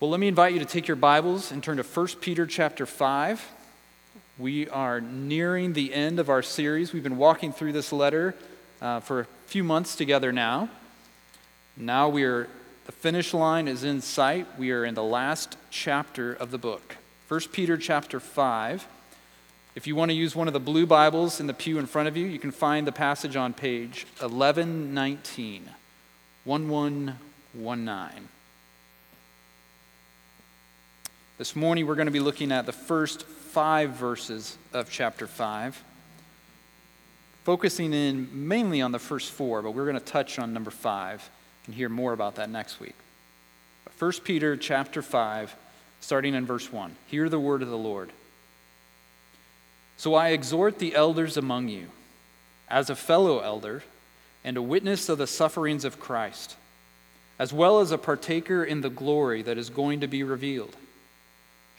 Well, let me invite you to take your Bibles and turn to 1 Peter chapter 5. We are nearing the end of our series. We've been walking through this letter uh, for a few months together now. Now we are, the finish line is in sight. We are in the last chapter of the book. 1 Peter chapter 5. If you want to use one of the blue Bibles in the pew in front of you, you can find the passage on page 1119. 1119. This morning we're going to be looking at the first five verses of chapter 5, focusing in mainly on the first four, but we're going to touch on number 5 and hear more about that next week. 1 Peter chapter 5, starting in verse 1. Hear the word of the Lord. So I exhort the elders among you, as a fellow elder and a witness of the sufferings of Christ, as well as a partaker in the glory that is going to be revealed.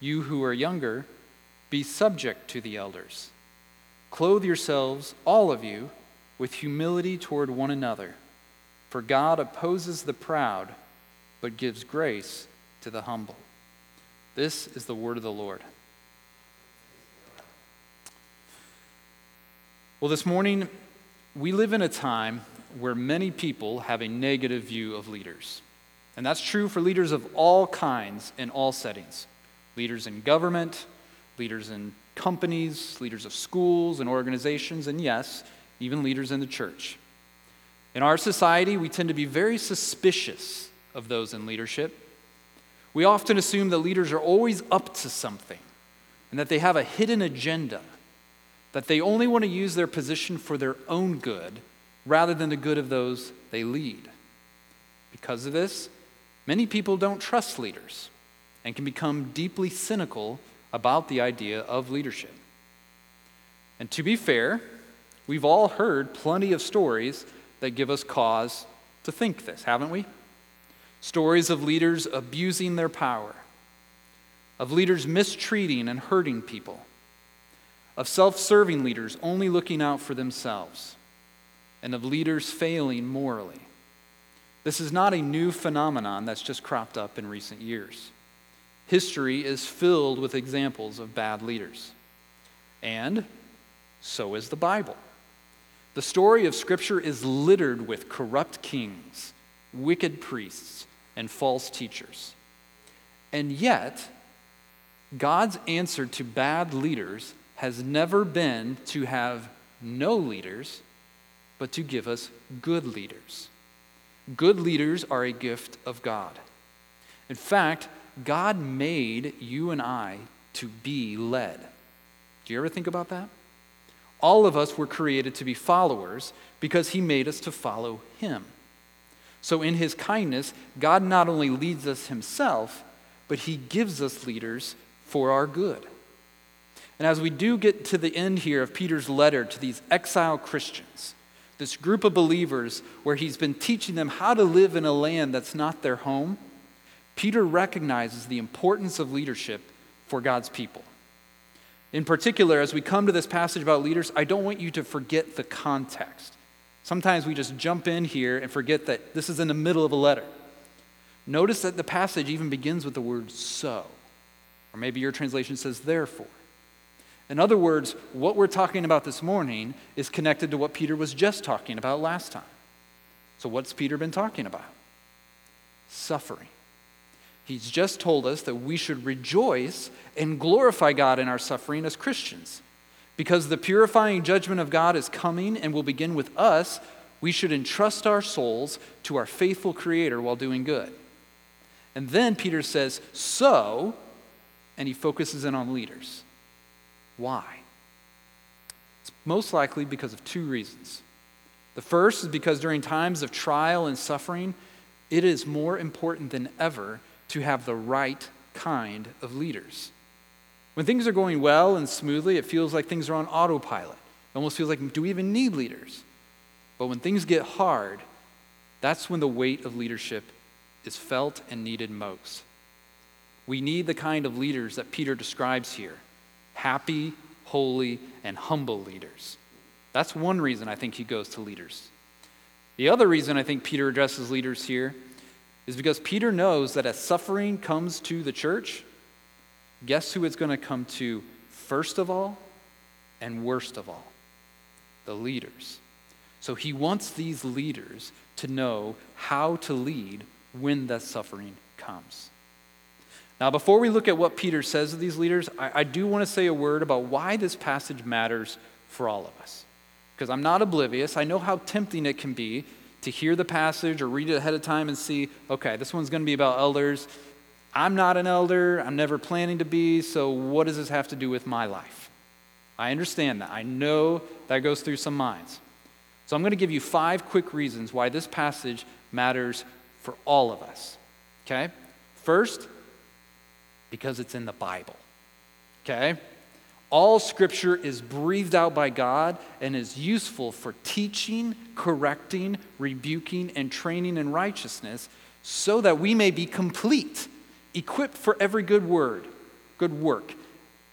you who are younger, be subject to the elders. Clothe yourselves, all of you, with humility toward one another. For God opposes the proud, but gives grace to the humble. This is the word of the Lord. Well, this morning, we live in a time where many people have a negative view of leaders. And that's true for leaders of all kinds in all settings leaders in government, leaders in companies, leaders of schools and organizations, and yes, even leaders in the church. In our society, we tend to be very suspicious of those in leadership. We often assume that leaders are always up to something and that they have a hidden agenda, that they only want to use their position for their own good rather than the good of those they lead. Because of this, many people don't trust leaders and can become deeply cynical about the idea of leadership. And to be fair, we've all heard plenty of stories that give us cause to think this, haven't we? Stories of leaders abusing their power, of leaders mistreating and hurting people, of self serving leaders only looking out for themselves, and of leaders failing morally. This is not a new phenomenon that's just cropped up in recent years. History is filled with examples of bad leaders. And so is the Bible. The story of Scripture is littered with corrupt kings, wicked priests, and false teachers. And yet, God's answer to bad leaders has never been to have no leaders, but to give us good leaders. Good leaders are a gift of God. In fact, God made you and I to be led. Do you ever think about that? All of us were created to be followers because He made us to follow Him. So, in His kindness, God not only leads us Himself, but He gives us leaders for our good. And as we do get to the end here of Peter's letter to these exile Christians, this group of believers where he's been teaching them how to live in a land that's not their home, Peter recognizes the importance of leadership for God's people. In particular, as we come to this passage about leaders, I don't want you to forget the context. Sometimes we just jump in here and forget that this is in the middle of a letter. Notice that the passage even begins with the word so, or maybe your translation says therefore. In other words, what we're talking about this morning is connected to what Peter was just talking about last time. So, what's Peter been talking about? Suffering. He's just told us that we should rejoice and glorify God in our suffering as Christians. Because the purifying judgment of God is coming and will begin with us, we should entrust our souls to our faithful Creator while doing good. And then Peter says, So, and he focuses in on leaders. Why? It's most likely because of two reasons. The first is because during times of trial and suffering, it is more important than ever to have the right kind of leaders. When things are going well and smoothly, it feels like things are on autopilot. It almost feels like, do we even need leaders? But when things get hard, that's when the weight of leadership is felt and needed most. We need the kind of leaders that Peter describes here happy, holy, and humble leaders. That's one reason I think he goes to leaders. The other reason I think Peter addresses leaders here is because Peter knows that as suffering comes to the church, guess who it's going to come to first of all and worst of all? The leaders. So he wants these leaders to know how to lead when that suffering comes. Now, before we look at what Peter says to these leaders, I, I do want to say a word about why this passage matters for all of us. Because I'm not oblivious. I know how tempting it can be to hear the passage or read it ahead of time and see, okay, this one's going to be about elders. I'm not an elder. I'm never planning to be. So, what does this have to do with my life? I understand that. I know that goes through some minds. So, I'm going to give you five quick reasons why this passage matters for all of us. Okay? First, because it's in the Bible. Okay? All scripture is breathed out by God and is useful for teaching, correcting, rebuking, and training in righteousness so that we may be complete, equipped for every good word, good work.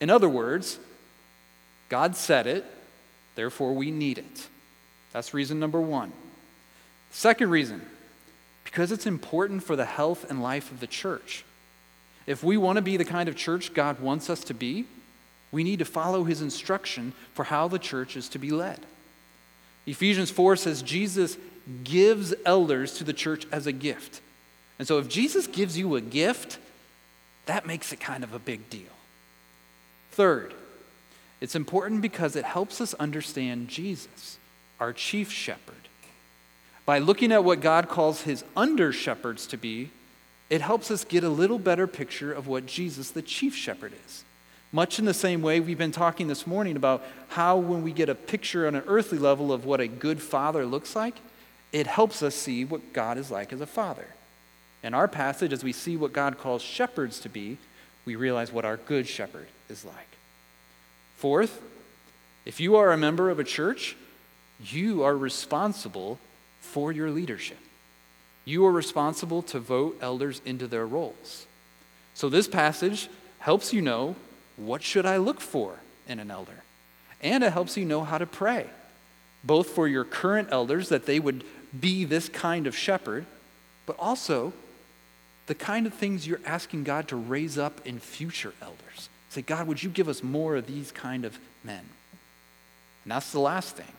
In other words, God said it, therefore we need it. That's reason number one. Second reason, because it's important for the health and life of the church. If we want to be the kind of church God wants us to be, we need to follow his instruction for how the church is to be led. Ephesians 4 says Jesus gives elders to the church as a gift. And so if Jesus gives you a gift, that makes it kind of a big deal. Third, it's important because it helps us understand Jesus, our chief shepherd. By looking at what God calls his under shepherds to be, it helps us get a little better picture of what Jesus, the chief shepherd, is. Much in the same way, we've been talking this morning about how, when we get a picture on an earthly level of what a good father looks like, it helps us see what God is like as a father. In our passage, as we see what God calls shepherds to be, we realize what our good shepherd is like. Fourth, if you are a member of a church, you are responsible for your leadership. You are responsible to vote elders into their roles. So this passage helps you know what should I look for in an elder? And it helps you know how to pray, both for your current elders that they would be this kind of shepherd, but also the kind of things you're asking God to raise up in future elders. Say, God, would you give us more of these kind of men? And that's the last thing.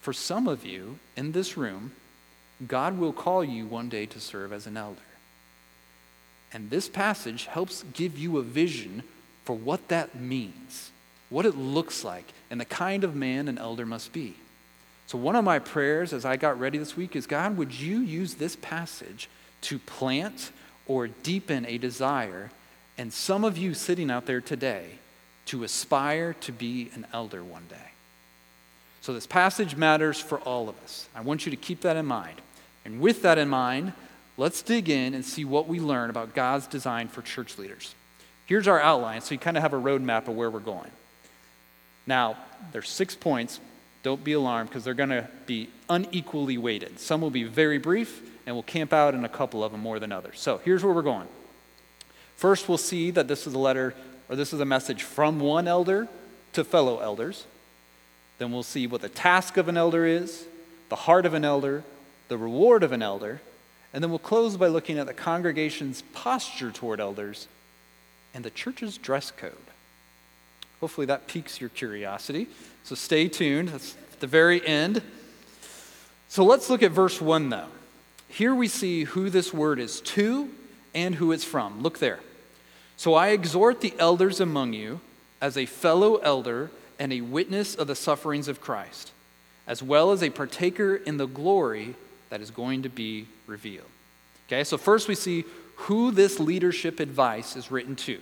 For some of you in this room, God will call you one day to serve as an elder. And this passage helps give you a vision for what that means, what it looks like, and the kind of man an elder must be. So, one of my prayers as I got ready this week is God, would you use this passage to plant or deepen a desire, and some of you sitting out there today, to aspire to be an elder one day? So, this passage matters for all of us. I want you to keep that in mind. And with that in mind, let's dig in and see what we learn about God's design for church leaders. Here's our outline, so you kind of have a roadmap of where we're going. Now, there's six points. Don't be alarmed because they're going to be unequally weighted. Some will be very brief, and we'll camp out in a couple of them more than others. So here's where we're going. First, we'll see that this is a letter, or this is a message from one elder to fellow elders. Then we'll see what the task of an elder is, the heart of an elder, the reward of an elder, and then we'll close by looking at the congregation's posture toward elders and the church's dress code. Hopefully that piques your curiosity. So stay tuned. That's at the very end. So let's look at verse 1 though. Here we see who this word is to and who it's from. Look there. So I exhort the elders among you as a fellow elder and a witness of the sufferings of Christ, as well as a partaker in the glory that is going to be revealed. Okay, so first we see who this leadership advice is written to,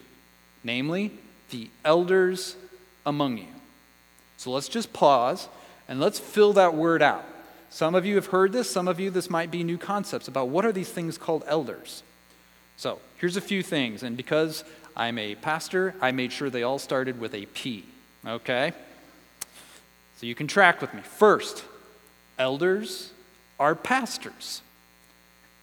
namely, the elders among you. So let's just pause and let's fill that word out. Some of you have heard this, some of you, this might be new concepts about what are these things called elders. So here's a few things, and because I'm a pastor, I made sure they all started with a P, okay? So you can track with me. First, elders are pastors.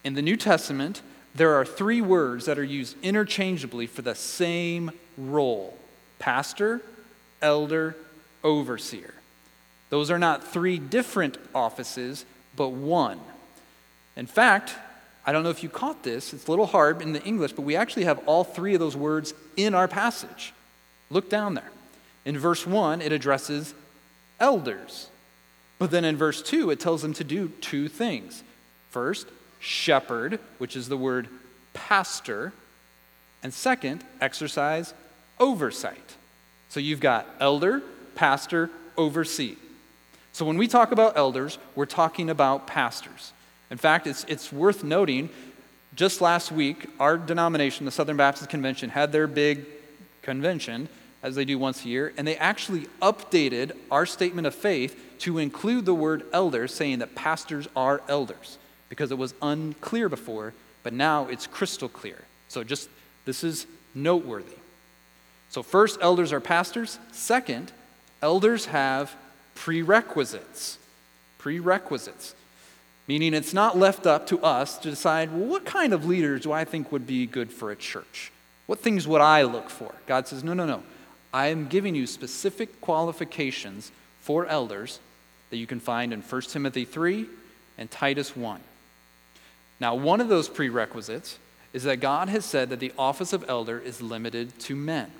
In the New Testament, there are three words that are used interchangeably for the same role pastor, elder, overseer. Those are not three different offices, but one. In fact, I don't know if you caught this, it's a little hard in the English, but we actually have all three of those words in our passage. Look down there. In verse 1, it addresses elders. But then in verse 2, it tells them to do two things. First, shepherd, which is the word pastor. And second, exercise oversight. So you've got elder, pastor, oversee. So when we talk about elders, we're talking about pastors. In fact, it's, it's worth noting just last week, our denomination, the Southern Baptist Convention, had their big convention, as they do once a year, and they actually updated our statement of faith to include the word elder, saying that pastors are elders, because it was unclear before, but now it's crystal clear. So just this is noteworthy. So, first, elders are pastors. Second, elders have prerequisites. Prerequisites. Meaning it's not left up to us to decide, well, what kind of leaders do I think would be good for a church? What things would I look for? God says, no, no, no. I am giving you specific qualifications for elders that you can find in 1 Timothy 3 and Titus 1. Now, one of those prerequisites is that God has said that the office of elder is limited to men.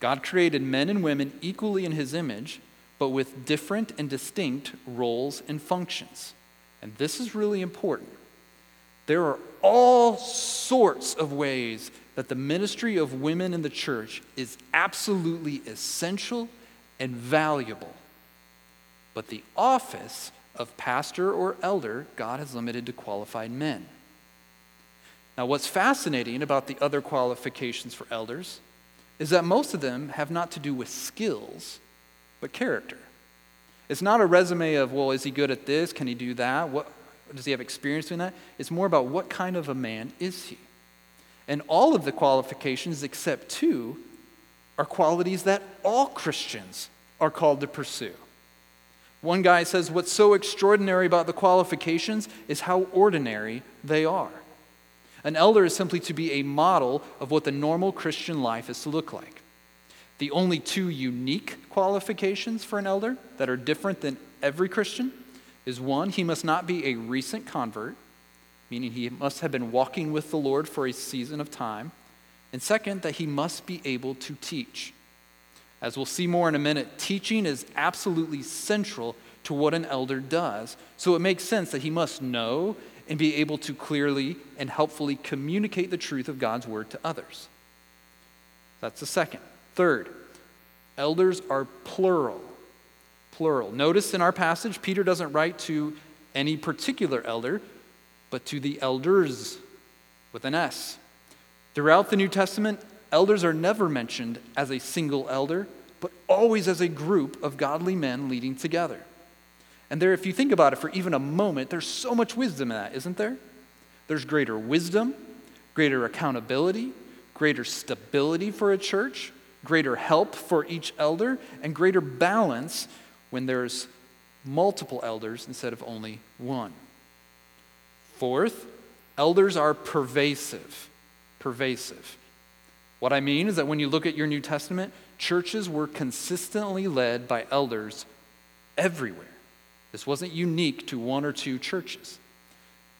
God created men and women equally in his image, but with different and distinct roles and functions. And this is really important. There are all sorts of ways that the ministry of women in the church is absolutely essential and valuable. But the office of pastor or elder, God has limited to qualified men. Now, what's fascinating about the other qualifications for elders is that most of them have not to do with skills, but character. It's not a resume of, well, is he good at this? Can he do that? What, does he have experience doing that? It's more about what kind of a man is he? And all of the qualifications, except two, are qualities that all Christians are called to pursue. One guy says, What's so extraordinary about the qualifications is how ordinary they are. An elder is simply to be a model of what the normal Christian life is to look like. The only two unique qualifications for an elder that are different than every Christian is one, he must not be a recent convert, meaning he must have been walking with the Lord for a season of time. And second, that he must be able to teach. As we'll see more in a minute, teaching is absolutely central to what an elder does. So it makes sense that he must know and be able to clearly and helpfully communicate the truth of God's word to others. That's the second. Third, elders are plural. Plural. Notice in our passage, Peter doesn't write to any particular elder, but to the elders with an S. Throughout the New Testament, Elders are never mentioned as a single elder, but always as a group of godly men leading together. And there, if you think about it for even a moment, there's so much wisdom in that, isn't there? There's greater wisdom, greater accountability, greater stability for a church, greater help for each elder, and greater balance when there's multiple elders instead of only one. Fourth, elders are pervasive. Pervasive. What I mean is that when you look at your New Testament, churches were consistently led by elders everywhere. This wasn't unique to one or two churches.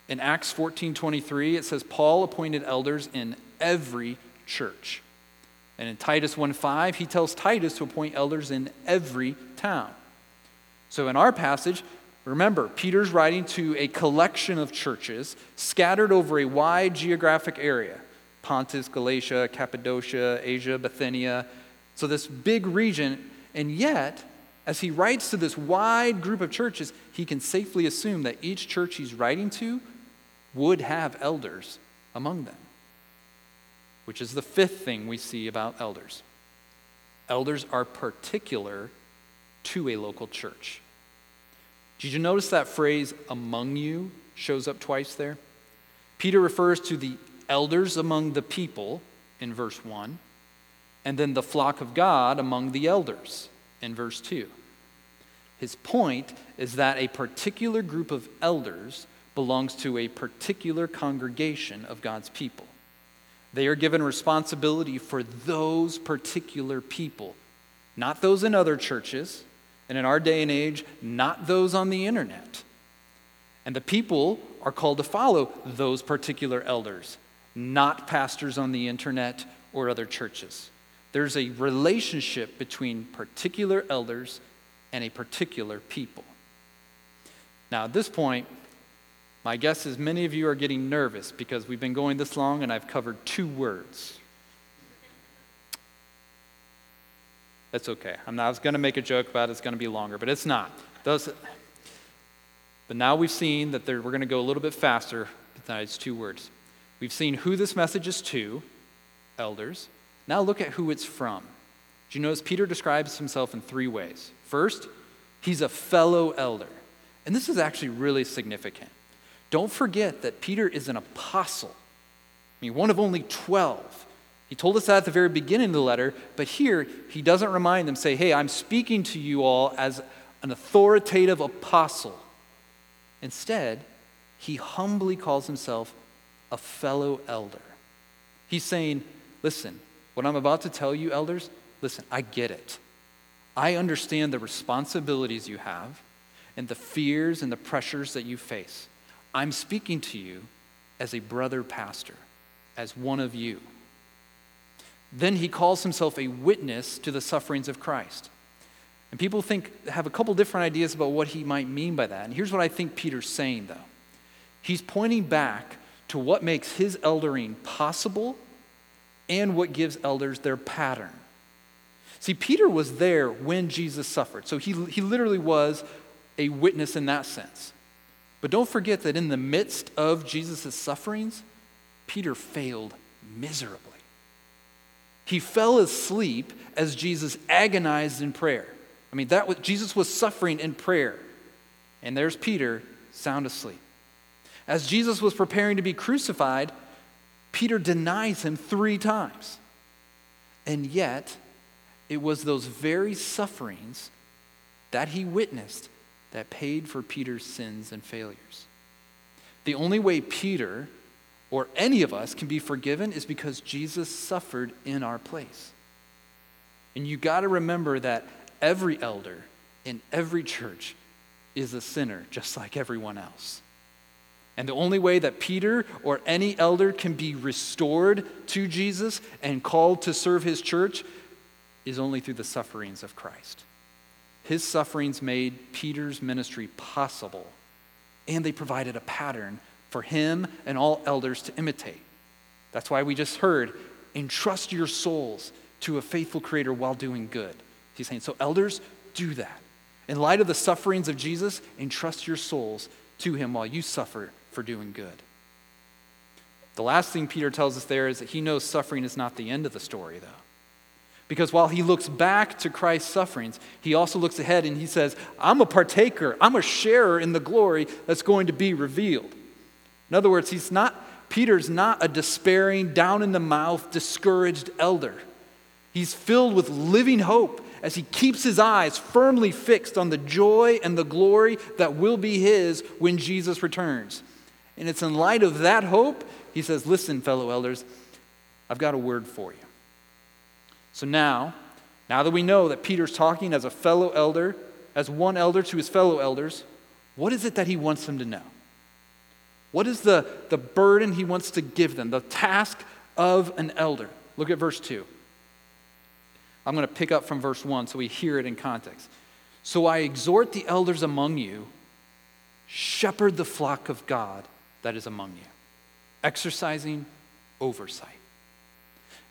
In Acts 14:23 it says Paul appointed elders in every church. And in Titus 1:5 he tells Titus to appoint elders in every town. So in our passage, remember Peter's writing to a collection of churches scattered over a wide geographic area. Pontus, Galatia, Cappadocia, Asia, Bithynia. So, this big region, and yet, as he writes to this wide group of churches, he can safely assume that each church he's writing to would have elders among them, which is the fifth thing we see about elders. Elders are particular to a local church. Did you notice that phrase, among you, shows up twice there? Peter refers to the elders among the people in verse 1, and then the flock of God among the elders in verse 2. His point is that a particular group of elders belongs to a particular congregation of God's people. They are given responsibility for those particular people, not those in other churches, and in our day and age, not those on the internet. And the people are called to follow those particular elders, not pastors on the internet or other churches. There's a relationship between particular elders and a particular people. Now, at this point, my guess is many of you are getting nervous because we've been going this long and I've covered two words. That's okay. I'm not, I was going to make a joke about it, it's going to be longer, but it's not. Those, but now we've seen that we're going to go a little bit faster besides two words. We've seen who this message is to, elders. Now look at who it's from. Do you notice Peter describes himself in three ways? First, he's a fellow elder. And this is actually really significant. Don't forget that Peter is an apostle. I mean, one of only 12. He told us that at the very beginning of the letter, but here he doesn't remind them, say, hey, I'm speaking to you all as an authoritative apostle. Instead, he humbly calls himself a fellow elder. He's saying, listen, what I'm about to tell you, elders, listen, I get it. I understand the responsibilities you have and the fears and the pressures that you face. I'm speaking to you as a brother pastor, as one of you. Then he calls himself a witness to the sufferings of Christ. And people think have a couple different ideas about what he might mean by that. And here's what I think Peter's saying though. He's pointing back to what makes his eldering possible and what gives elders their pattern. See, Peter was there when Jesus suffered. So he, he literally was a witness in that sense. But don't forget that in the midst of Jesus' sufferings, Peter failed miserably. He fell asleep as Jesus agonized in prayer. I mean, that was, Jesus was suffering in prayer. And there's Peter, sound asleep. As Jesus was preparing to be crucified, Peter denies him three times. And yet, it was those very sufferings that he witnessed that paid for Peter's sins and failures. The only way Peter or any of us can be forgiven is because Jesus suffered in our place. And you got to remember that every elder in every church is a sinner just like everyone else. And the only way that Peter or any elder can be restored to Jesus and called to serve his church is only through the sufferings of Christ. His sufferings made Peter's ministry possible, and they provided a pattern for him and all elders to imitate. That's why we just heard, entrust your souls to a faithful creator while doing good. He's saying, so elders, do that. In light of the sufferings of Jesus, entrust your souls to him while you suffer for doing good. The last thing Peter tells us there is that he knows suffering is not the end of the story, though. Because while he looks back to Christ's sufferings, he also looks ahead and he says, I'm a partaker, I'm a sharer in the glory that's going to be revealed. In other words, he's not, Peter's not a despairing, down in the mouth, discouraged elder. He's filled with living hope as he keeps his eyes firmly fixed on the joy and the glory that will be his when Jesus returns. And it's in light of that hope, he says, Listen, fellow elders, I've got a word for you. So now, now that we know that Peter's talking as a fellow elder, as one elder to his fellow elders, what is it that he wants them to know? What is the, the burden he wants to give them, the task of an elder? Look at verse 2. I'm going to pick up from verse 1 so we hear it in context. So I exhort the elders among you, shepherd the flock of God that is among you, exercising oversight.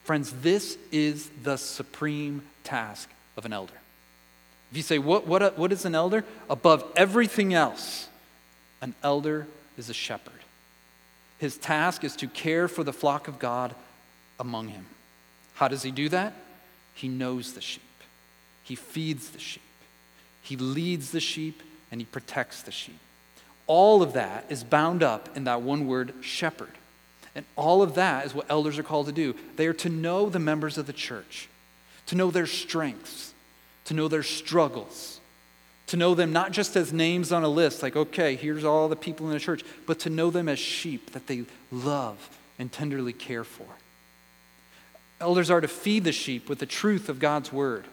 Friends, this is the supreme task of an elder. If you say, what, what, what is an elder? Above everything else, an elder is a shepherd. His task is to care for the flock of God among him. How does he do that? He knows the sheep, he feeds the sheep, he leads the sheep, and he protects the sheep. All of that is bound up in that one word, shepherd. And all of that is what elders are called to do. They are to know the members of the church, to know their strengths, to know their struggles, to know them not just as names on a list, like, okay, here's all the people in the church, but to know them as sheep that they love and tenderly care for. Elders are to feed the sheep with the truth of God's word.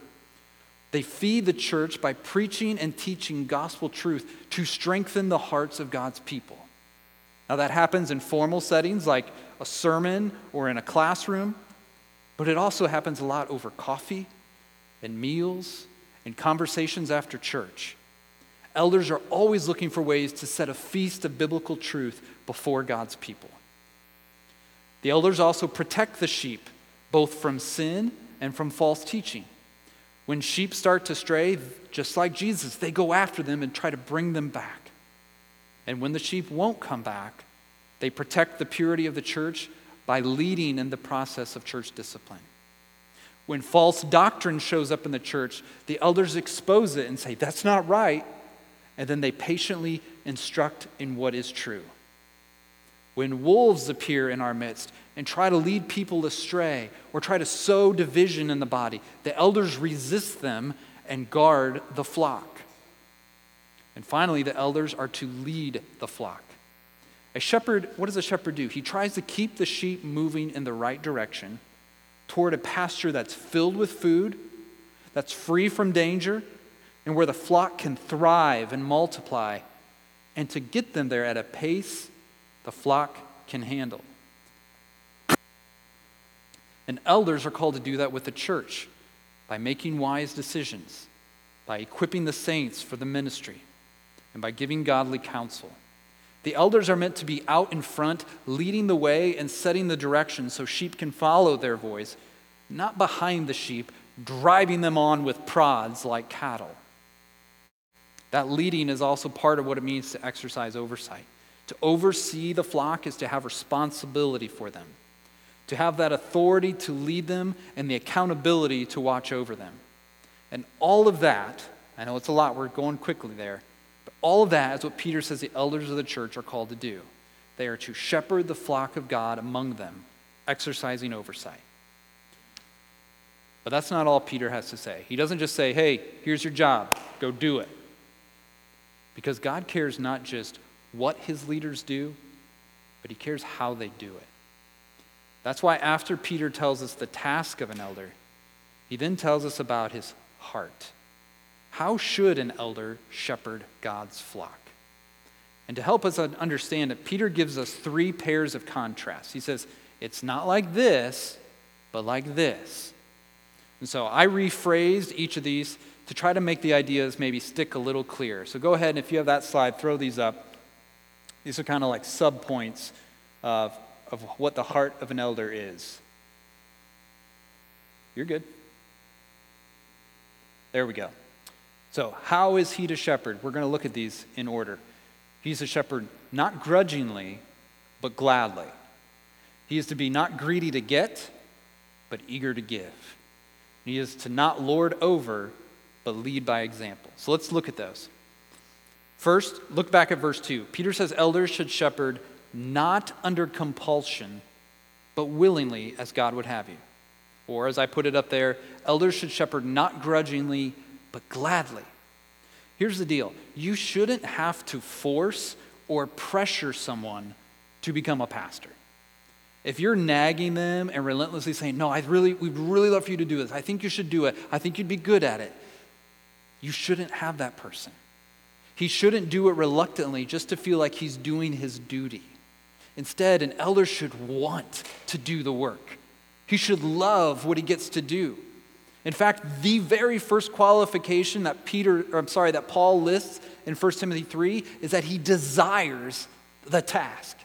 They feed the church by preaching and teaching gospel truth to strengthen the hearts of God's people. Now, that happens in formal settings like a sermon or in a classroom, but it also happens a lot over coffee and meals and conversations after church. Elders are always looking for ways to set a feast of biblical truth before God's people. The elders also protect the sheep, both from sin and from false teaching. When sheep start to stray, just like Jesus, they go after them and try to bring them back. And when the sheep won't come back, they protect the purity of the church by leading in the process of church discipline. When false doctrine shows up in the church, the elders expose it and say, That's not right. And then they patiently instruct in what is true. When wolves appear in our midst and try to lead people astray or try to sow division in the body, the elders resist them and guard the flock. And finally, the elders are to lead the flock. A shepherd, what does a shepherd do? He tries to keep the sheep moving in the right direction toward a pasture that's filled with food, that's free from danger, and where the flock can thrive and multiply, and to get them there at a pace the flock can handle. And elders are called to do that with the church by making wise decisions, by equipping the saints for the ministry, and by giving godly counsel. The elders are meant to be out in front, leading the way and setting the direction so sheep can follow their voice, not behind the sheep, driving them on with prods like cattle. That leading is also part of what it means to exercise oversight. To oversee the flock is to have responsibility for them to have that authority to lead them and the accountability to watch over them. And all of that, I know it's a lot, we're going quickly there, but all of that is what Peter says the elders of the church are called to do. They are to shepherd the flock of God among them, exercising oversight. But that's not all Peter has to say. He doesn't just say, hey, here's your job, go do it. Because God cares not just what his leaders do, but he cares how they do it. That's why after Peter tells us the task of an elder, he then tells us about his heart. How should an elder shepherd God's flock? And to help us understand it, Peter gives us three pairs of contrasts. He says, It's not like this, but like this. And so I rephrased each of these to try to make the ideas maybe stick a little clearer. So go ahead and if you have that slide, throw these up. These are kind of like subpoints of of what the heart of an elder is. You're good. There we go. So, how is he to shepherd? We're going to look at these in order. He's a shepherd not grudgingly, but gladly. He is to be not greedy to get, but eager to give. He is to not lord over, but lead by example. So let's look at those. First, look back at verse 2. Peter says elders should shepherd not under compulsion, but willingly as God would have you. Or, as I put it up there, elders should shepherd not grudgingly, but gladly. Here's the deal you shouldn't have to force or pressure someone to become a pastor. If you're nagging them and relentlessly saying, No, I really, we'd really love for you to do this, I think you should do it, I think you'd be good at it, you shouldn't have that person. He shouldn't do it reluctantly just to feel like he's doing his duty. Instead, an elder should want to do the work. He should love what he gets to do. In fact, the very first qualification that Peter, or I'm sorry, that Paul lists in 1 Timothy 3 is that he desires the task.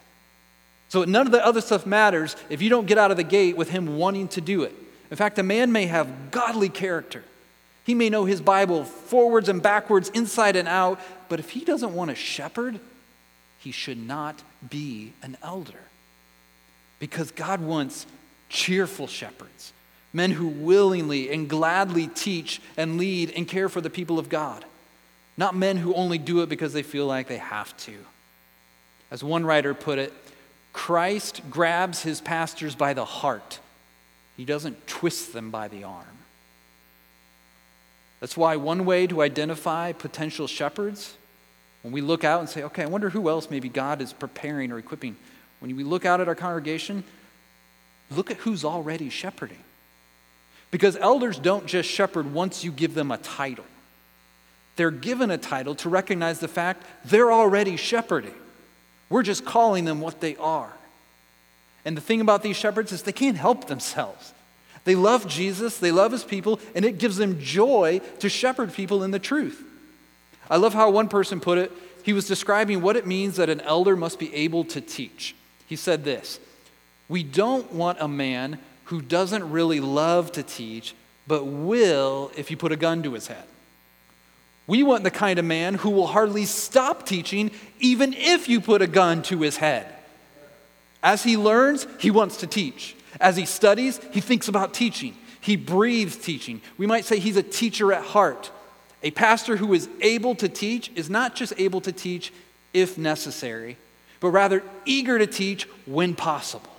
So none of the other stuff matters if you don't get out of the gate with him wanting to do it. In fact, a man may have godly character. He may know his Bible forwards and backwards, inside and out, but if he doesn't want to shepherd, he should not be an elder. Because God wants cheerful shepherds, men who willingly and gladly teach and lead and care for the people of God, not men who only do it because they feel like they have to. As one writer put it, Christ grabs his pastors by the heart, he doesn't twist them by the arm. That's why one way to identify potential shepherds, when we look out and say, okay, I wonder who else maybe God is preparing or equipping, when we look out at our congregation, look at who's already shepherding. Because elders don't just shepherd once you give them a title. They're given a title to recognize the fact they're already shepherding. We're just calling them what they are. And the thing about these shepherds is they can't help themselves. They love Jesus, they love his people, and it gives them joy to shepherd people in the truth. I love how one person put it. He was describing what it means that an elder must be able to teach. He said this We don't want a man who doesn't really love to teach, but will if you put a gun to his head. We want the kind of man who will hardly stop teaching even if you put a gun to his head. As he learns, he wants to teach. As he studies, he thinks about teaching. He breathes teaching. We might say he's a teacher at heart. A pastor who is able to teach is not just able to teach if necessary, but rather eager to teach when possible.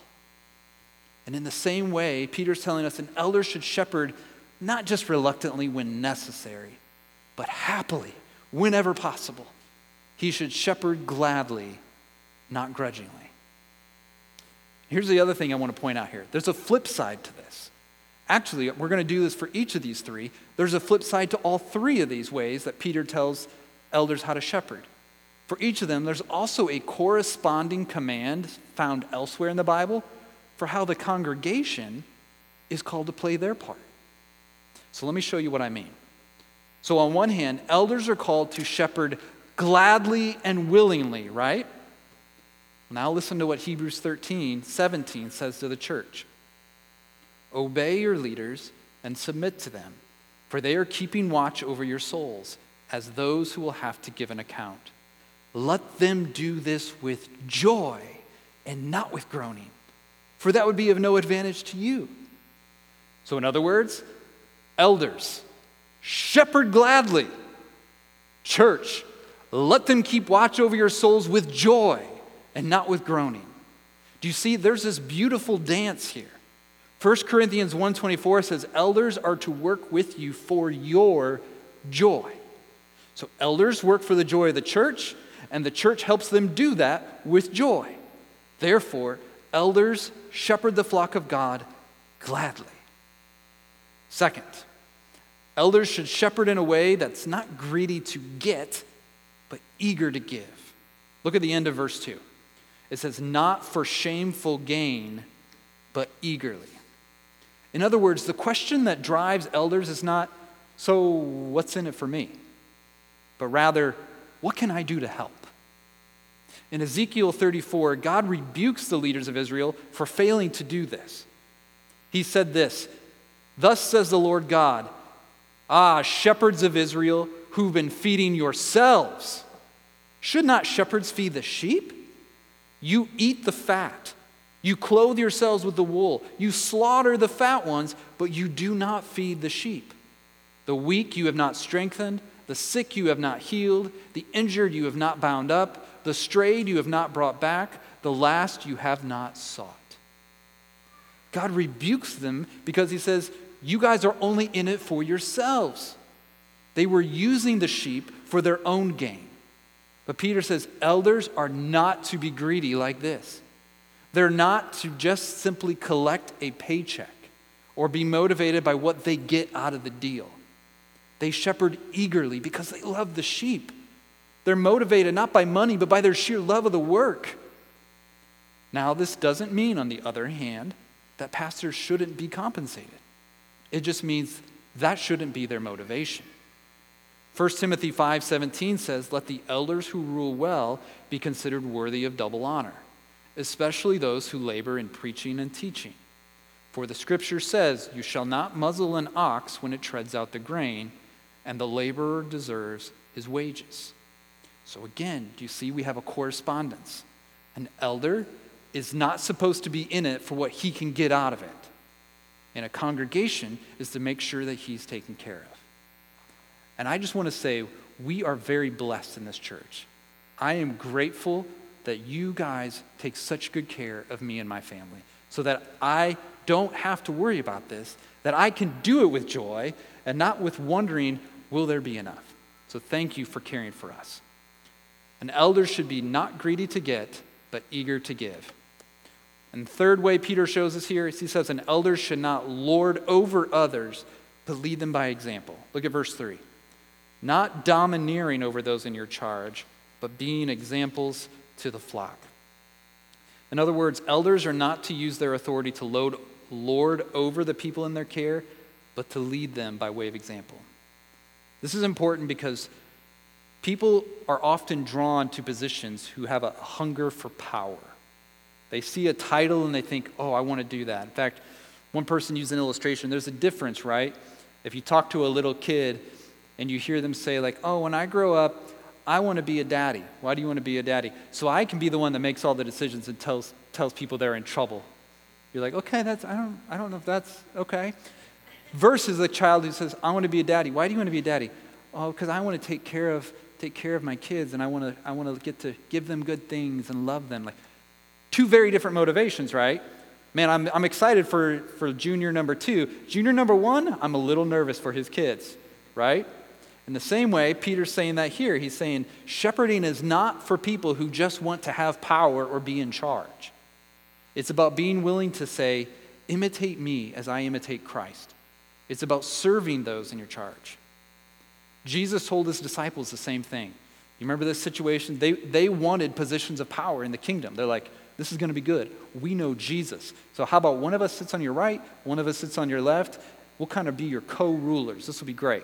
And in the same way, Peter's telling us an elder should shepherd not just reluctantly when necessary, but happily whenever possible. He should shepherd gladly, not grudgingly. Here's the other thing I want to point out here there's a flip side to this. Actually, we're going to do this for each of these three. There's a flip side to all three of these ways that Peter tells elders how to shepherd. For each of them, there's also a corresponding command found elsewhere in the Bible for how the congregation is called to play their part. So let me show you what I mean. So, on one hand, elders are called to shepherd gladly and willingly, right? Now, listen to what Hebrews 13 17 says to the church Obey your leaders and submit to them, for they are keeping watch over your souls as those who will have to give an account. Let them do this with joy and not with groaning for that would be of no advantage to you. So, in other words, elders, shepherd gladly. Church, let them keep watch over your souls with joy and not with groaning. Do you see there's this beautiful dance here? 1 Corinthians 1:24 says elders are to work with you for your joy. So elders work for the joy of the church and the church helps them do that with joy. Therefore, elders shepherd the flock of God gladly. Second, elders should shepherd in a way that's not greedy to get, but eager to give. Look at the end of verse 2. It says, Not for shameful gain, but eagerly. In other words, the question that drives elders is not, So what's in it for me? But rather, What can I do to help? In Ezekiel 34, God rebukes the leaders of Israel for failing to do this. He said this Thus says the Lord God, Ah, shepherds of Israel who've been feeding yourselves. Should not shepherds feed the sheep? You eat the fat. You clothe yourselves with the wool. You slaughter the fat ones, but you do not feed the sheep. The weak you have not strengthened, the sick you have not healed, the injured you have not bound up the strayed you have not brought back, the last you have not sought. God rebukes them because he says, You guys are only in it for yourselves. They were using the sheep for their own gain. But Peter says, Elders are not to be greedy like this. They're not to just simply collect a paycheck or be motivated by what they get out of the deal. They shepherd eagerly because they love the sheep. They're motivated not by money, but by their sheer love of the work. Now, this doesn't mean, on the other hand, that pastors shouldn't be compensated. It just means that shouldn't be their motivation. 1 Timothy 5:17 says, "Let the elders who rule well be considered worthy of double honor, especially those who labor in preaching and teaching. For the scripture says, you shall not muzzle an ox when it treads out the grain, and the laborer deserves his wages." So again, do you see we have a correspondence? An elder is not supposed to be in it for what he can get out of it. And a congregation is to make sure that he's taken care of. And I just want to say, we are very blessed in this church. I am grateful that you guys take such good care of me and my family so that I don't have to worry about this, that I can do it with joy and not with wondering, will there be enough? So thank you for caring for us. An elder should be not greedy to get, but eager to give. And the third way Peter shows us here is he says, An elder should not lord over others, but lead them by example. Look at verse 3. Not domineering over those in your charge, but being examples to the flock. In other words, elders are not to use their authority to load, lord over the people in their care, but to lead them by way of example. This is important because people are often drawn to positions who have a hunger for power. They see a title and they think, oh, I want to do that. In fact, one person used an illustration. There's a difference, right? If you talk to a little kid and you hear them say, like, oh, when I grow up, I want to be a daddy. Why do you want to be a daddy? So I can be the one that makes all the decisions and tells, tells people they're in trouble. You're like, okay, that's, I don't, I don't know if that's okay. Versus a child who says, I want to be a daddy. Why do you want to be a daddy? Oh, because I want to take care of, take care of my kids and I want to, I want to get to give them good things and love them. Like, Two very different motivations, right? Man, I'm, I'm excited for, for junior number two. Junior number one, I'm a little nervous for his kids, right? In the same way, Peter's saying that here. He's saying shepherding is not for people who just want to have power or be in charge. It's about being willing to say, imitate me as I imitate Christ. It's about serving those in your charge. Jesus told his disciples the same thing. You remember this situation? They, they wanted positions of power in the kingdom. They're like, this is going to be good. We know Jesus. So, how about one of us sits on your right, one of us sits on your left? We'll kind of be your co rulers. This will be great.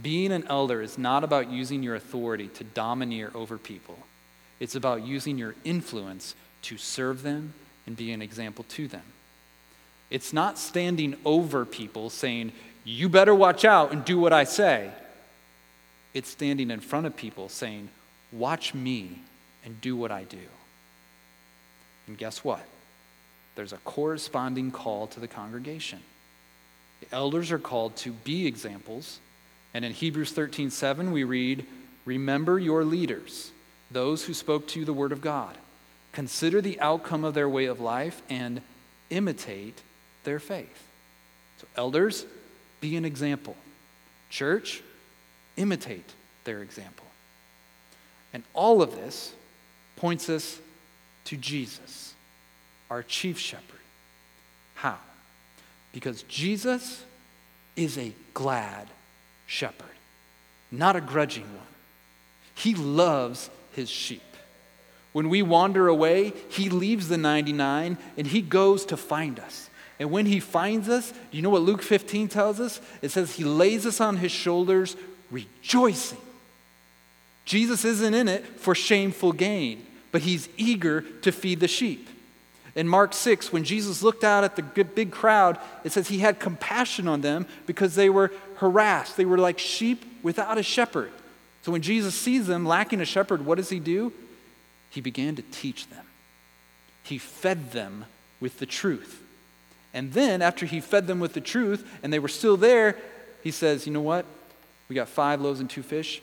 Being an elder is not about using your authority to domineer over people. It's about using your influence to serve them and be an example to them. It's not standing over people saying, you better watch out and do what I say. It's standing in front of people saying, watch me and do what I do. And guess what? There's a corresponding call to the congregation. The elders are called to be examples. And in Hebrews 13 7, we read, Remember your leaders, those who spoke to you the word of God. Consider the outcome of their way of life and imitate their faith. So, elders, be an example. Church, imitate their example. And all of this points us to Jesus, our chief shepherd. How? Because Jesus is a glad shepherd, not a grudging one. He loves his sheep. When we wander away, he leaves the 99 and he goes to find us. And when he finds us, do you know what Luke 15 tells us? It says he lays us on his shoulders, rejoicing. Jesus isn't in it for shameful gain but he's eager to feed the sheep. In Mark 6, when Jesus looked out at the big crowd, it says he had compassion on them because they were harassed. They were like sheep without a shepherd. So when Jesus sees them lacking a shepherd, what does he do? He began to teach them. He fed them with the truth. And then, after he fed them with the truth and they were still there, he says, You know what? We got five loaves and two fish.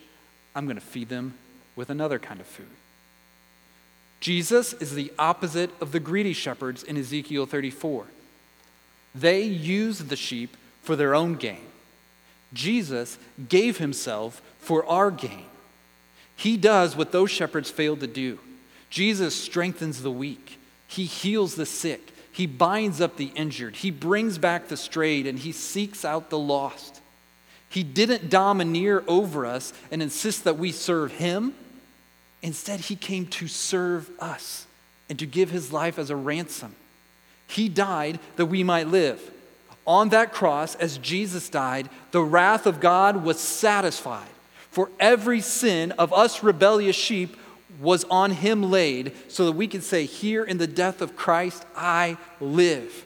I'm going to feed them with another kind of food. Jesus is the opposite of the greedy shepherds in Ezekiel 34. They used the sheep for their own gain. Jesus gave himself for our gain. He does what those shepherds failed to do. Jesus strengthens the weak, he heals the sick, he binds up the injured, he brings back the strayed, and he seeks out the lost. He didn't domineer over us and insist that we serve him. Instead, he came to serve us and to give his life as a ransom. He died that we might live. On that cross, as Jesus died, the wrath of God was satisfied. For every sin of us rebellious sheep was on him laid so that we could say, Here in the death of Christ, I live.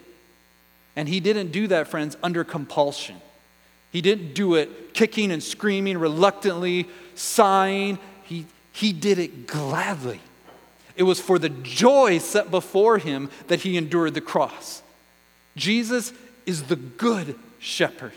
And he didn't do that, friends, under compulsion. He didn't do it kicking and screaming, reluctantly sighing. He, he did it gladly. It was for the joy set before him that he endured the cross. Jesus is the good shepherd.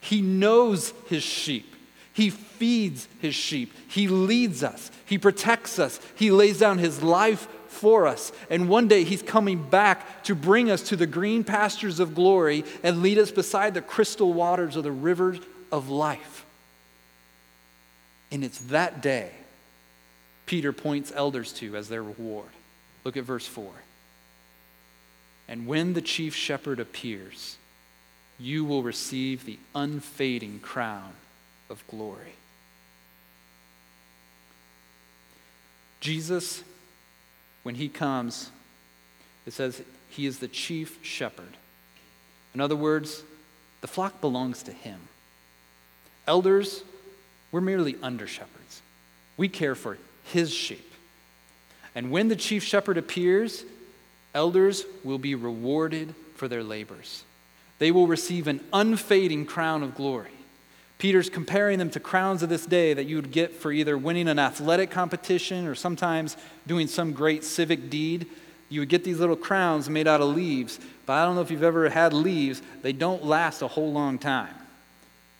He knows his sheep. He feeds his sheep. He leads us. He protects us. He lays down his life for us. And one day he's coming back to bring us to the green pastures of glory and lead us beside the crystal waters of the rivers of life. And it's that day Peter points elders to as their reward. Look at verse 4. And when the chief shepherd appears, you will receive the unfading crown of glory. Jesus, when he comes, it says he is the chief shepherd. In other words, the flock belongs to him. Elders, we're merely under shepherds. We care for his sheep. And when the chief shepherd appears, elders will be rewarded for their labors. They will receive an unfading crown of glory. Peter's comparing them to crowns of this day that you would get for either winning an athletic competition or sometimes doing some great civic deed. You would get these little crowns made out of leaves, but I don't know if you've ever had leaves, they don't last a whole long time.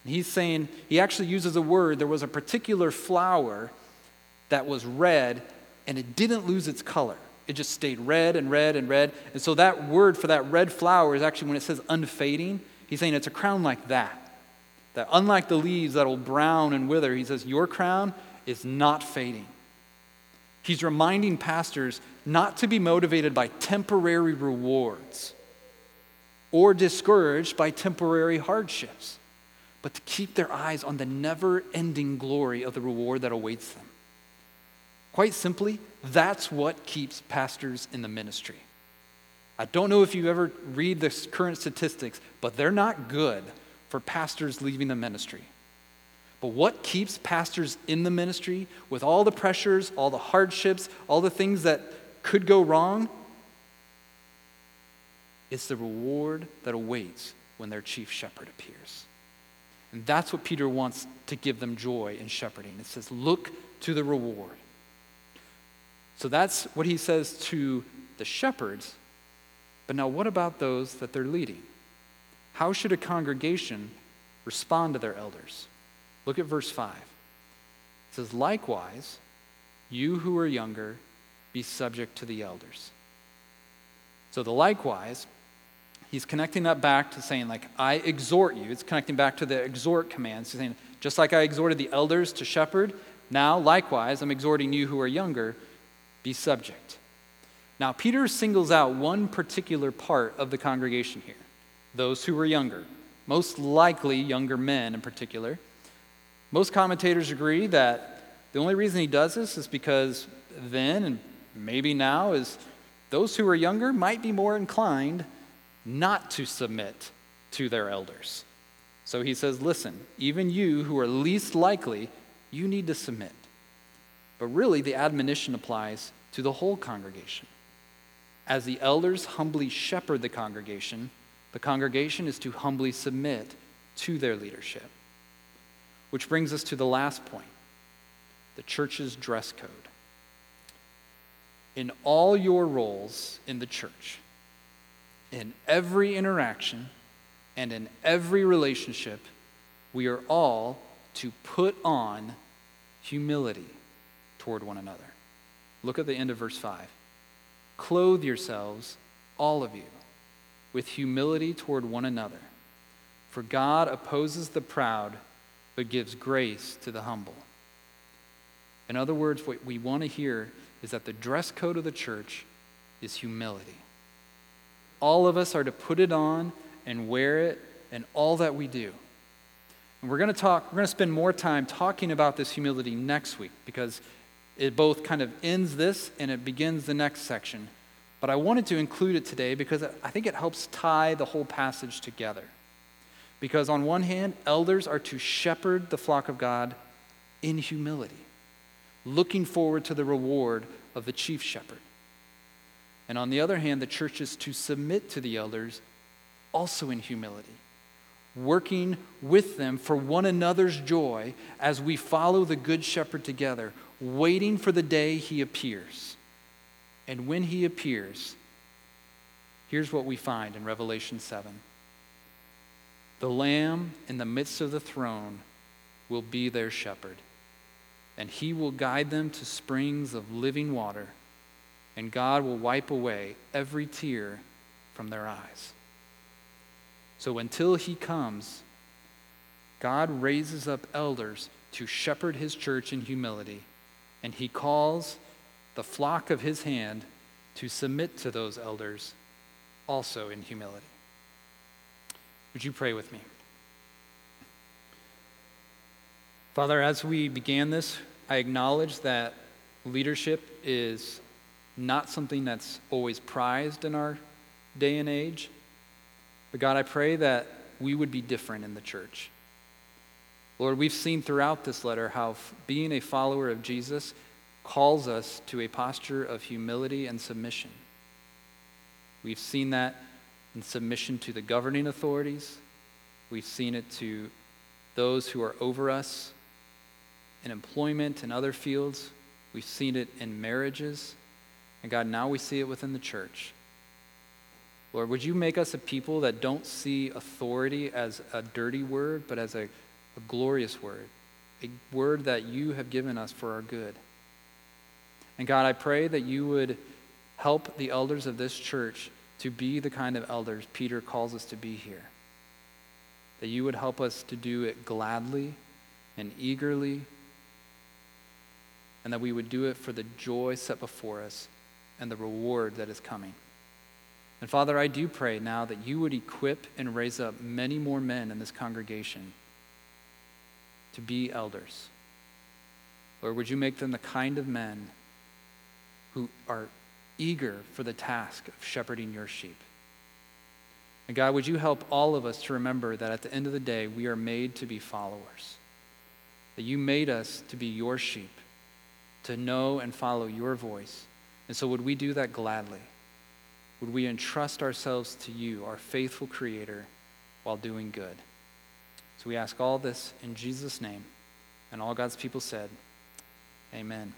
he's saying, he actually uses a word, there was a particular flower that was red and it didn't lose its color. It just stayed red and red and red. And so that word for that red flower is actually when it says unfading, he's saying it's a crown like that. That unlike the leaves that'll brown and wither, he says, Your crown is not fading. He's reminding pastors not to be motivated by temporary rewards or discouraged by temporary hardships, but to keep their eyes on the never ending glory of the reward that awaits them. Quite simply, that's what keeps pastors in the ministry. I don't know if you ever read the current statistics, but they're not good for pastors leaving the ministry. But what keeps pastors in the ministry with all the pressures, all the hardships, all the things that could go wrong? It's the reward that awaits when their chief shepherd appears. And that's what Peter wants to give them joy in shepherding. It says, Look to the reward. So that's what he says to the shepherds. But now, what about those that they're leading? How should a congregation respond to their elders? Look at verse 5. It says, Likewise, you who are younger, be subject to the elders. So the likewise, he's connecting that back to saying, like, I exhort you. It's connecting back to the exhort commands. He's saying, just like I exhorted the elders to shepherd, now likewise, I'm exhorting you who are younger, be subject. Now, Peter singles out one particular part of the congregation here those who were younger, most likely younger men in particular. Most commentators agree that the only reason he does this is because then, and maybe now, is those who are younger might be more inclined not to submit to their elders. So he says, Listen, even you who are least likely, you need to submit. But really, the admonition applies to the whole congregation. As the elders humbly shepherd the congregation, the congregation is to humbly submit to their leadership. Which brings us to the last point the church's dress code. In all your roles in the church, in every interaction, and in every relationship, we are all to put on humility toward one another. Look at the end of verse 5. Clothe yourselves, all of you with humility toward one another. For God opposes the proud, but gives grace to the humble. In other words, what we want to hear is that the dress code of the church is humility. All of us are to put it on and wear it in all that we do. And we're going to talk, we're going to spend more time talking about this humility next week because it both kind of ends this and it begins the next section. But I wanted to include it today because I think it helps tie the whole passage together. Because on one hand, elders are to shepherd the flock of God in humility. looking forward to the reward of the chief shepherd. And on the other hand, the church is to submit to the elders also in humility, working with them for one another's joy as we follow the Good Shepherd together, waiting for the day he appears. And when he appears, here's what we find in Revelation 7 The Lamb in the midst of the throne will be their shepherd, and he will guide them to springs of living water, and God will wipe away every tear from their eyes. So until he comes, God raises up elders to shepherd his church in humility, and he calls the flock of his hand to submit to those elders also in humility. Would you pray with me? Father, as we began this, I acknowledge that leadership is not something that's always prized in our day and age. But God, I pray that we would be different in the church. Lord, we've seen throughout this letter how being a follower of Jesus calls us to a posture of humility and submission. We've seen that in submission to the governing authorities. We've seen it to those who are over us in employment and other fields. We've seen it in marriages. And God, now we see it within the church. Lord, would you make us a people that don't see authority as a dirty word, but as a, a glorious word, a word that you have given us for our good? And God, I pray that you would help the elders of this church to be the kind of elders Peter calls us to be here. That you would help us to do it gladly and eagerly, and that we would do it for the joy set before us and the reward that is coming. And Father, I do pray now that you would equip and raise up many more men in this congregation to be elders. Lord, would you make them the kind of men who are eager for the task of shepherding your sheep? And God, would you help all of us to remember that at the end of the day, we are made to be followers, that you made us to be your sheep, to know and follow your voice. And so, would we do that gladly? Would we entrust ourselves to you, our faithful Creator, while doing good? We ask all this in Jesus' name. And all God's people said, Amen.